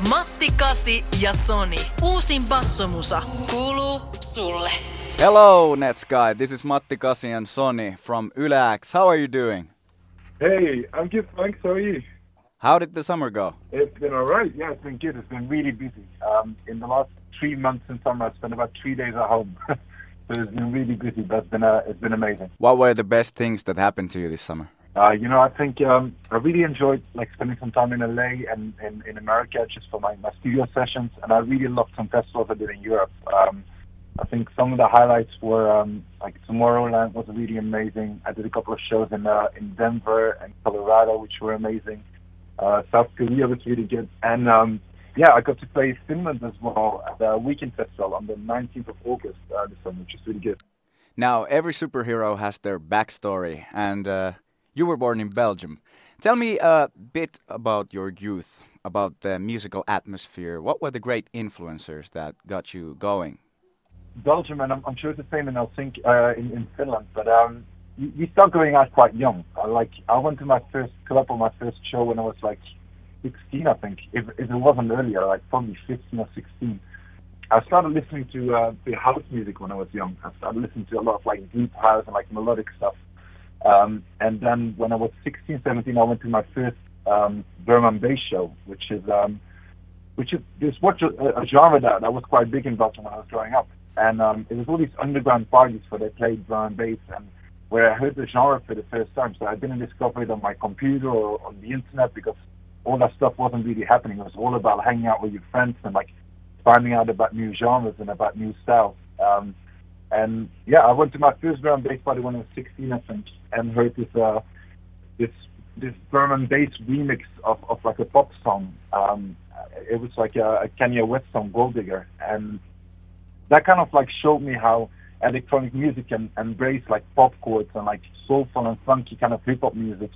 Matti Kasi ja Soni. Uusin bassomusa kuuluu sulle. Hello, Netsky. This is Matti Kasi and Sony from Yleax. How are you doing? Hey, I'm good, thanks. How are you? How did the summer go? It's been all right. Yeah, it's been good. It's been really busy. Um, in the last three months in summer, I spent about three days at home. so it's been really busy, but it's been, uh, it's been amazing. What were the best things that happened to you this summer? Uh, you know, I think um, I really enjoyed like spending some time in LA and in, America just for my, my studio sessions, and I really loved some festivals I did in Europe. Um, I think some of the highlights were um, like Tomorrowland was really amazing. I did a couple of shows in uh, in Denver and Colorado, which were amazing. Uh, South Korea was really good, and um, yeah, I got to play Finland as well at the Weekend Festival on the 19th of August uh, this summer, which is really good. Now, every superhero has their backstory, and uh, you were born in Belgium. Tell me a bit about your youth, about the musical atmosphere. What were the great influencers that got you going? Belgium, and I'm, I'm sure it's the same in Helsinki, uh, in, in Finland. But um, you, start going out quite young. I, like I went to my first club or my first show when I was like 16, I think. If, if it wasn't earlier, like probably 15 or 16. I started listening to uh, the house music when I was young. I started listening to a lot of like deep house and like melodic stuff. Um, and then when I was 16, 17, I went to my first um, and bass show, which is um, which is this what a, a genre that, that was quite big in Belgium when I was growing up. And um, it was all these underground parties where they played drum and bass, and where I heard the genre for the first time. So I didn't discover it on my computer or on the internet because all that stuff wasn't really happening. It was all about hanging out with your friends and like finding out about new genres and about new styles. Um, and yeah, I went to my first drum bass party when I was 16, I think, and heard this uh, this this drum and bass remix of, of like a pop song. Um, it was like a, a Kanye West song, Gold Digger, and that kind of like showed me how electronic music can embrace like pop chords and like soulful and funky kind of hip hop music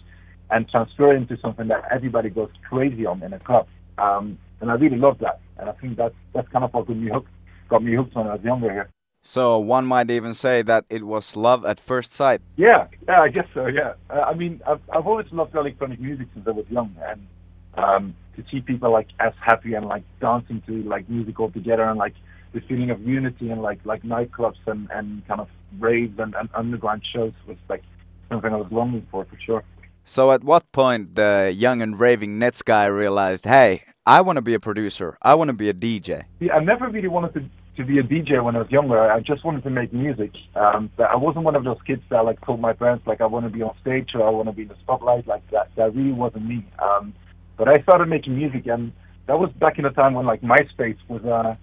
and transfer into something that everybody goes crazy on in a club. Um, and I really love that. And I think that's that's kind of what got me hooked got me hooked when I was younger here. So one might even say that it was love at first sight. Yeah, yeah, I guess so. Yeah, uh, I mean, I've I've always loved electronic music since I was young, and um, to see people like as happy and like dancing to like music all together and like the feeling of unity and like like nightclubs and and kind of raves and, and underground shows was like something I was longing for for sure. So at what point the young and raving Netsky realized, hey, I want to be a producer. I want to be a DJ. Yeah, I never really wanted to to be a DJ when I was younger. I just wanted to make music. Um, but I wasn't one of those kids that like told my parents like I want to be on stage or I want to be in the spotlight. Like that, that really wasn't me. Um, but I started making music, and that was back in the time when like MySpace was uh,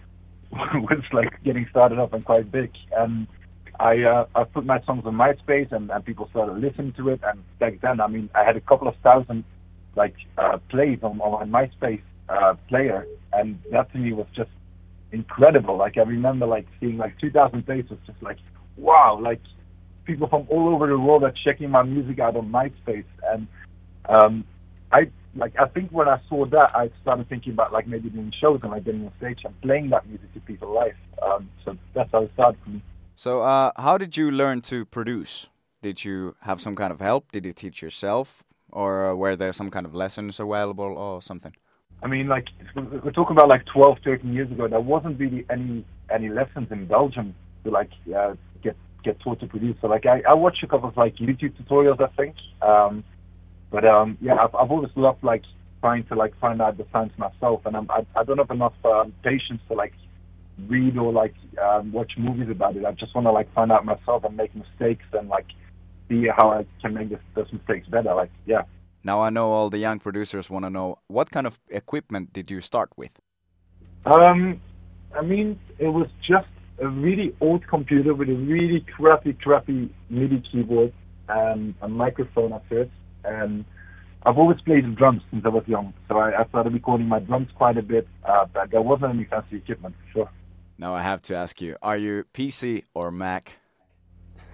was like getting started up and quite big. And I uh, I put my songs on MySpace, and, and people started listening to it. And back then, I mean, I had a couple of thousand like uh, plays on, on my MySpace uh, player, and that to me was just incredible. Like I remember like seeing like 2,000 faces, just like wow, like people from all over the world are checking my music out on MySpace, and um, I like I think when I saw that, I started thinking about like maybe doing shows and like getting on stage and playing that music to people live. Um, so that's how it started for me. So uh, how did you learn to produce? Did you have some kind of help? Did you teach yourself, or uh, were there some kind of lessons available or something? I mean, like we're talking about like 12, 13 years ago. There wasn't really any any lessons in Belgium to like uh, get get taught to produce. So like I, I watched a couple of like YouTube tutorials, I think. Um, but um, yeah, I've, I've always loved like trying to like find out the science myself, and I'm, I I don't have enough um, patience to like read or like um, watch movies about it. I just want to like find out myself and make mistakes and like see how I can make this, those mistakes better. Like yeah. Now I know all the young producers want to know what kind of equipment did you start with? Um, I mean, it was just a really old computer with a really crappy, crappy MIDI keyboard and a microphone at first. And I've always played drums since I was young, so I, I started recording my drums quite a bit. Uh, but there wasn't any fancy equipment, for sure. Now I have to ask you: Are you PC or Mac?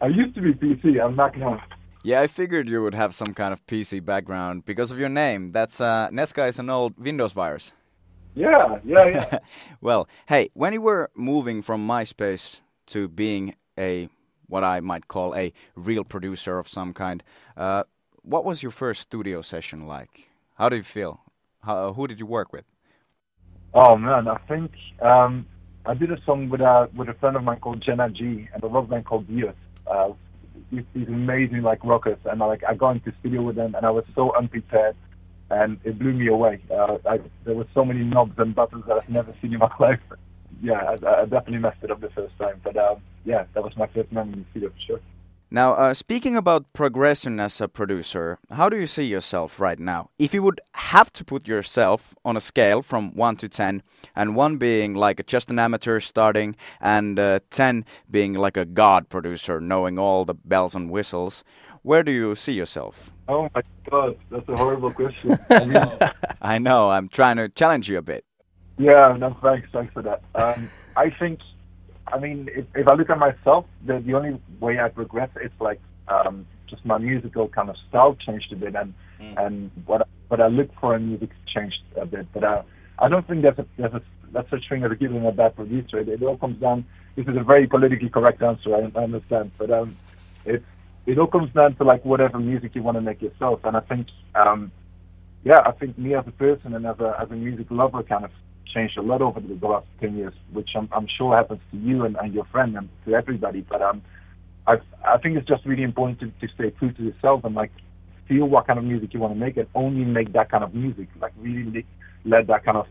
I used to be PC. I'm Mac now. Yeah, I figured you would have some kind of PC background because of your name. That's uh, Netsky is an old Windows virus. Yeah, yeah, yeah. well, hey, when you were moving from MySpace to being a what I might call a real producer of some kind, uh, what was your first studio session like? How did you feel? How, who did you work with? Oh man, I think um, I did a song with a with a friend of mine called Jenna G and a rock band called Dios. Uh, these, these amazing like rockers, and like I got into studio with them, and I was so unprepared, and it blew me away. Uh, I, there were so many knobs and buttons that I've never seen in my life. Yeah, I, I definitely messed it up the first time, but um, yeah, that was my first memory in the studio for sure. Now, uh, speaking about progression as a producer, how do you see yourself right now? If you would have to put yourself on a scale from 1 to 10, and 1 being like just an amateur starting, and uh, 10 being like a god producer, knowing all the bells and whistles, where do you see yourself? Oh my god, that's a horrible question. I, mean, I know, I'm trying to challenge you a bit. Yeah, no, thanks, thanks for that. Um, I think I mean, if, if I look at myself, the, the only way I progress is like um, just my musical kind of style changed a bit, and mm. and what what I look for in music changed a bit. But uh, I don't think there's a there's a that's such thing as a giving a bad producer. It, it all comes down. This is a very politically correct answer. I, I understand, but um, it it all comes down to like whatever music you want to make yourself. And I think, um, yeah, I think me as a person and as a as a music lover kind of changed a lot over the last 10 years, which I'm, I'm sure happens to you and, and your friend and to everybody. But um, I, I think it's just really important to, to stay true to yourself and like feel what kind of music you want to make and only make that kind of music. Like really let that kind of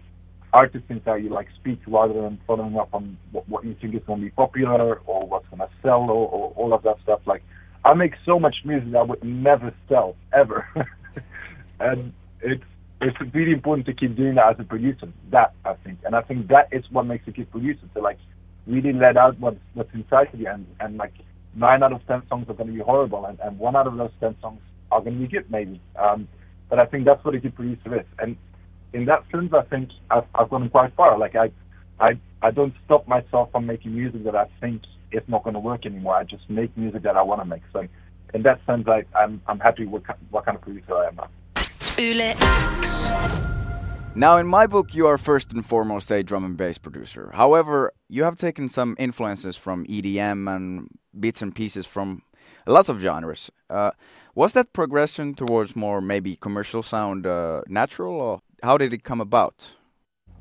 artist inside you like speak rather than following up on what, what you think is going to be popular or what's going to sell or, or all of that stuff. Like I make so much music that would never sell ever, and it's it's really important to keep doing that as a producer. That I think, and I think that is what makes a good producer. To like really let out what's what's inside of you, and and like nine out of ten songs are going to be horrible, and, and one out of those ten songs are going to be good, maybe. Um, but I think that's what a good producer is, and in that sense, I think I've I've gone quite far. Like I, I I don't stop myself from making music that I think is not going to work anymore. I just make music that I want to make. So in that sense, I I'm I'm happy with what kind of producer I am now. Yle X. Now, in my book, you are first and foremost a drum and bass producer. However, you have taken some influences from EDM and bits and pieces from lots of genres. Uh, was that progression towards more maybe commercial sound uh, natural, or how did it come about?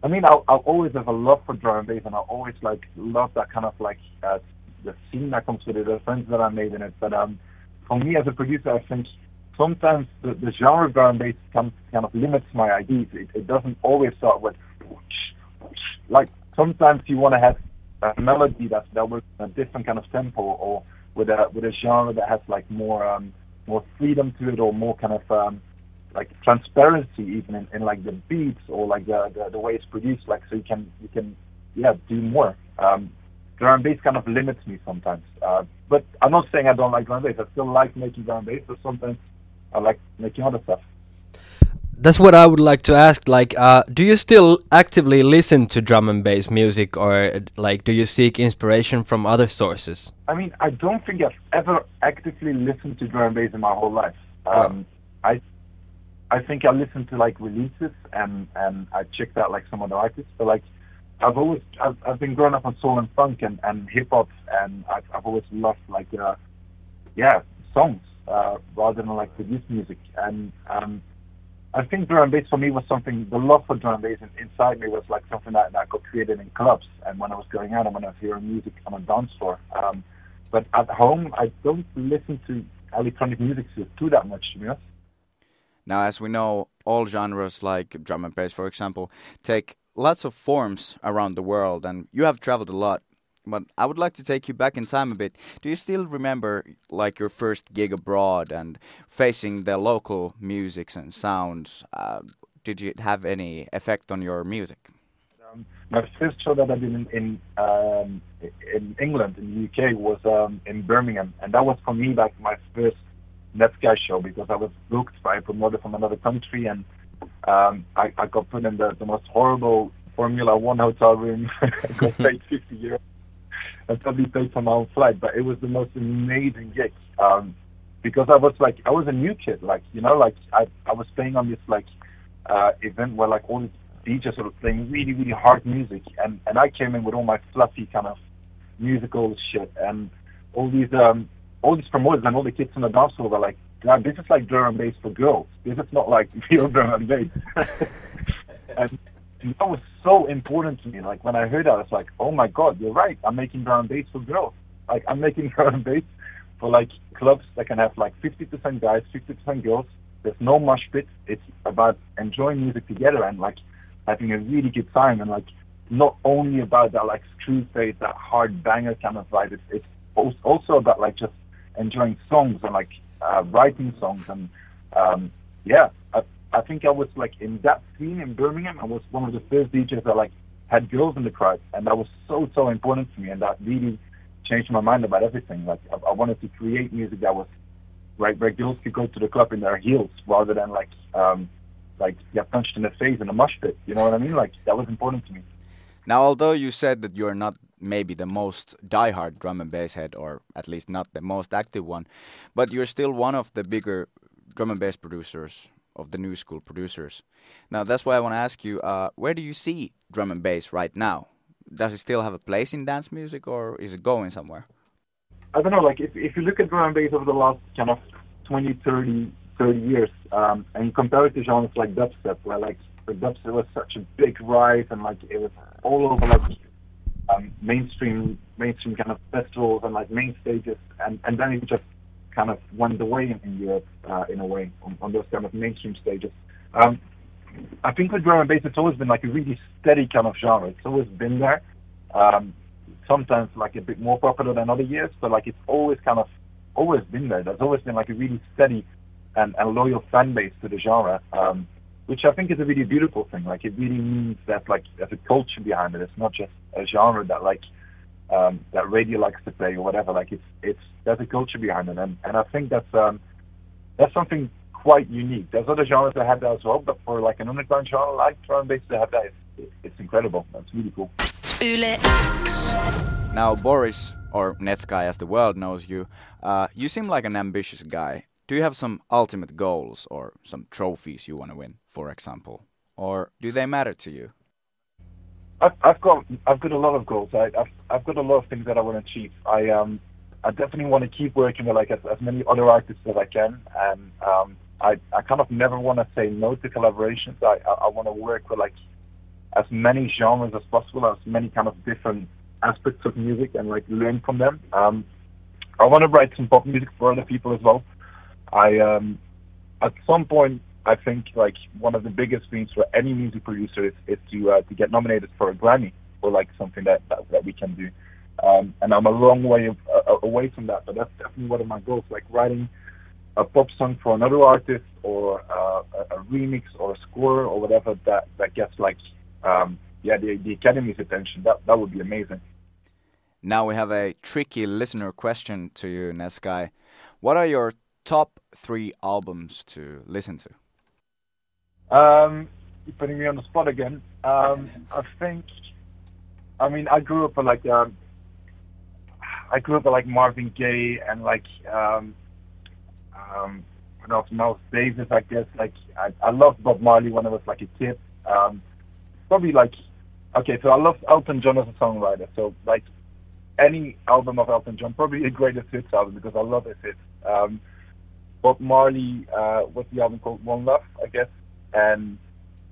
I mean, I, I always have a love for drum and bass, and I always like love that kind of like uh, the scene that comes with it, the friends that I made in it. But um, for me as a producer, I think sometimes the, the genre drum bass kind, of limits my ideas. It, it doesn't always start with like sometimes you want to have a melody that that works in a different kind of tempo or with a with a genre that has like more um, more freedom to it or more kind of um, like transparency even in, in like the beats or like the, the the way it's produced. Like so you can you can yeah do more. Um drum bass kind of limits me sometimes. Uh but i'm not saying i don't like drum bass. I still like making drum bass but sometimes I like making other stuff. That's what I would like to ask. Like, uh, do you still actively listen to drum and bass music, or like, do you seek inspiration from other sources? I mean, I don't think I've ever actively listened to drum and bass in my whole life. Um, I, I think I listened to like releases and and I checked out like some of the artists, but like, I've always I've, I've been growing up on soul and funk and and hip hop, and I've I've always loved like, uh, yeah, songs uh, rather than like produce music. And um, I think drum and bass for me was something. The love for drum and bass inside me was like something that, that got created in clubs and when I was going out and when I was hearing music on a dance floor. Um, but at home, I don't listen to electronic music too that much, to be honest. Now, as we know, all genres like drum and bass, for example, take lots of forms around the world, and you have traveled a lot. But I would like to take you back in time a bit. Do you still remember like your first gig abroad and facing the local musics and sounds? Uh, did it have any effect on your music? Um, my first show that I did in in, um, in England, in the UK, was um, in Birmingham, and that was for me like my first Netsky show because I was booked by a promoter from another country, and um, I, I got put in the, the most horrible Formula One hotel room. I got paid 50 euros I probably paid for my own flight, but it was the most amazing gig. Um, because I was like, I was a new kid, like, you know, like I, I was playing on this like, uh, event where like all these DJs were playing really, really hard music. And, and I came in with all my fluffy kind of musical shit and all these, um, all these promoters and all the kids on the dance floor were like God, this is like drum and bass for girls. This is not like real drum and bass. and that was so important to me. Like when I heard that, I was like, oh my god, you're right. I'm making and bass for girls. Like I'm making and bass for like clubs that can have like 50% guys, 50% girls. There's no mosh pit. It's about enjoying music together and like having a really good time and like not only about that like screw face, that hard banger kind of vibe. It's, it's also about like just enjoying songs and like uh, writing songs and um, yeah, I, I think I was like in that scene in Birmingham. I was one of the first DJs that like had girls in the crowd, and that was so so important to me, and that really changed my mind about everything. Like I, I wanted to create music that was right where girls could go to the club in their heels rather than like um, like get punched in the face in a mosh pit. You know what I mean? Like that was important to me. Now, although you said that you're not maybe the most diehard drum and bass head, or at least not the most active one, but you're still one of the bigger drum and bass producers of the new school producers. Now, that's why I want to ask you, uh, where do you see drum and bass right now? Does it still have a place in dance music, or is it going somewhere? I don't know. Like, if if you look at drum and bass over the last kind of 20, 30, 30 years, um, and compare it to genres like dubstep, where like dubstep was such a big rise, and like it was all over like um, mainstream mainstream kind of festivals and like main stages, and and then it just kind of went away in, in Europe uh, in a way on, on, those kind of mainstream stages. Um, I think with drum and bass, it's always been like a really steady kind of genre. It's always been there. Um, sometimes like a bit more popular than other years, but like it's always kind of always been there. There's always been like a really steady and, and loyal fan base to the genre, um, which I think is a really beautiful thing. Like it really means that like there's a culture behind it. It's not just a genre that like um, that radio likes to play or whatever. Like it's it's there's a culture behind it, and and I think that's um, that's something quite unique. There's other genres that have that as well, but for like an underground genre like drum and bass to have that, it's, it's incredible. That's really cool. Yle X. Now Boris, or Netsky as the world knows you, uh, you seem like an ambitious guy. Do you have some ultimate goals or some trophies you want to win, for example? Or do they matter to you? I've, got I've got a lot of goals. I, have I've got a lot of things that I want to achieve. I um I definitely want to keep working with like as, as many other artists as I can, and um I I kind of never want to say no to collaborations. I I, I want to work with like as many genres as possible, as many kind of different aspects of music, and like learn from them. Um, I want to write some pop music for other people as well. I um at some point I think like one of the biggest dreams for any music producer is, is to uh, to get nominated for a Grammy or like something that that, that we can do. Um, and I'm a long way of, uh, away from that, but that's definitely one of my goals. Like writing a pop song for another artist or uh, a, a remix or a score or whatever that that gets like um, yeah the the Academy's attention. That that would be amazing. Now we have a tricky listener question to you, Netsky. What are your top three albums to listen to? Um, you're putting me on the spot again. Um, I think, I mean, I grew up like, um, I grew up like Marvin Gaye and like, um, um, what else? Miles Davis, I guess. Like, I, I loved Bob Marley when I was like a kid. Um, probably like, okay, so I love Elton John as a songwriter. So like, any album of Elton John, probably a greatest hits album because I love his hits. Um, Bob Marley, uh, what's the album called? One Love, I guess and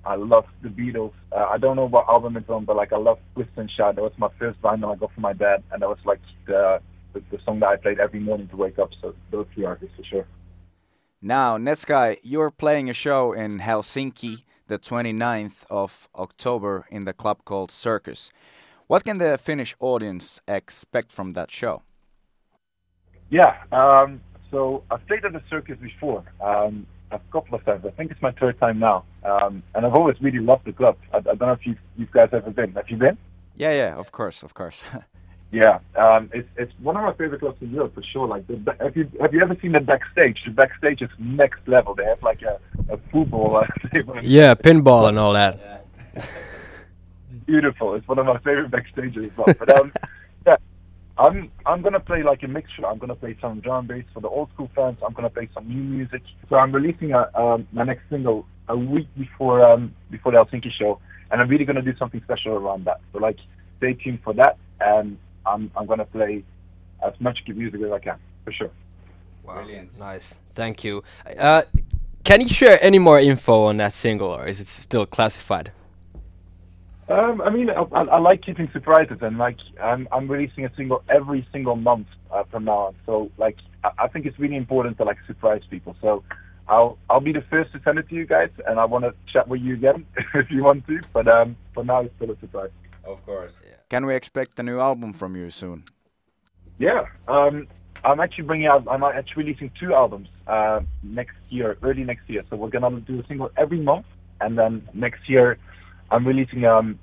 I love the Beatles. Uh, I don't know what album it's on, but like I love Twist and Shout. That was my first vinyl I got from my dad, and that was like the, the, the song that I played every morning to wake up. So those three artists for sure. Now, Netsky, you're playing a show in Helsinki the 29th of October in the club called Circus. What can the Finnish audience expect from that show? Yeah, um, so I've played at the Circus before. Um, a couple of times. I think it's my third time now, um, and I've always really loved the club. I, I don't know if you you guys ever been. Have you been? Yeah, yeah, of course, of course. yeah, um, it's it's one of my favorite clubs in Europe for sure. Like, the, have you have you ever seen the backstage? The backstage is next level. They have like a a football. Uh, yeah, pinball and all that. Beautiful. It's one of my favorite backstages as well. But um, I'm I'm gonna play like a mixture. I'm gonna play some drum bass for the old school fans. I'm gonna play some new music. So I'm releasing a, um, my next single a week before um, before the Helsinki show, and I'm really gonna do something special around that. So like, stay tuned for that, and I'm I'm gonna play as much good music as I can for sure. Wow. Brilliant. Nice. Thank you. Uh, can you share any more info on that single, or is it still classified? Um, I mean, I, I, I like keeping surprises, and like I'm, I'm releasing a single every single month uh, from now on. So like, I, I think it's really important to like surprise people. So I'll I'll be the first to send it to you guys, and I want to chat with you again if you want to. But um, for now, it's still a surprise. Of course. Yeah. Can we expect a new album from you soon? Yeah, um, I'm actually bringing out. I'm actually releasing two albums uh, next year, early next year. So we're gonna do a single every month, and then next year, I'm releasing um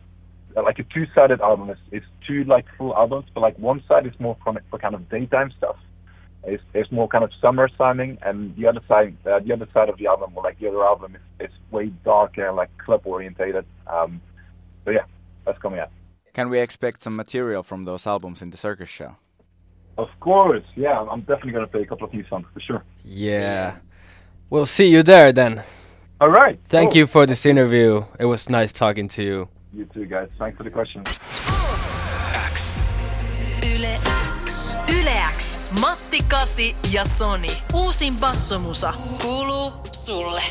like a two-sided album. It's, it's two like full albums, but like one side is more for, for kind of daytime stuff. It's, it's more kind of summer sounding, and the other side, uh, the other side of the album, or like the other album, is, is way darker, like club orientated. Um, so yeah, that's coming out. Can we expect some material from those albums in the circus show? Of course, yeah. I'm definitely gonna play a couple of new songs for sure. Yeah. We'll see you there then. All right. Thank cool. you for this interview. It was nice talking to you. You too, guys. Thanks for the question. Yle X. Yle X. Matti Kasi ja Soni. Uusin bassomusa. Kuuluu sulle.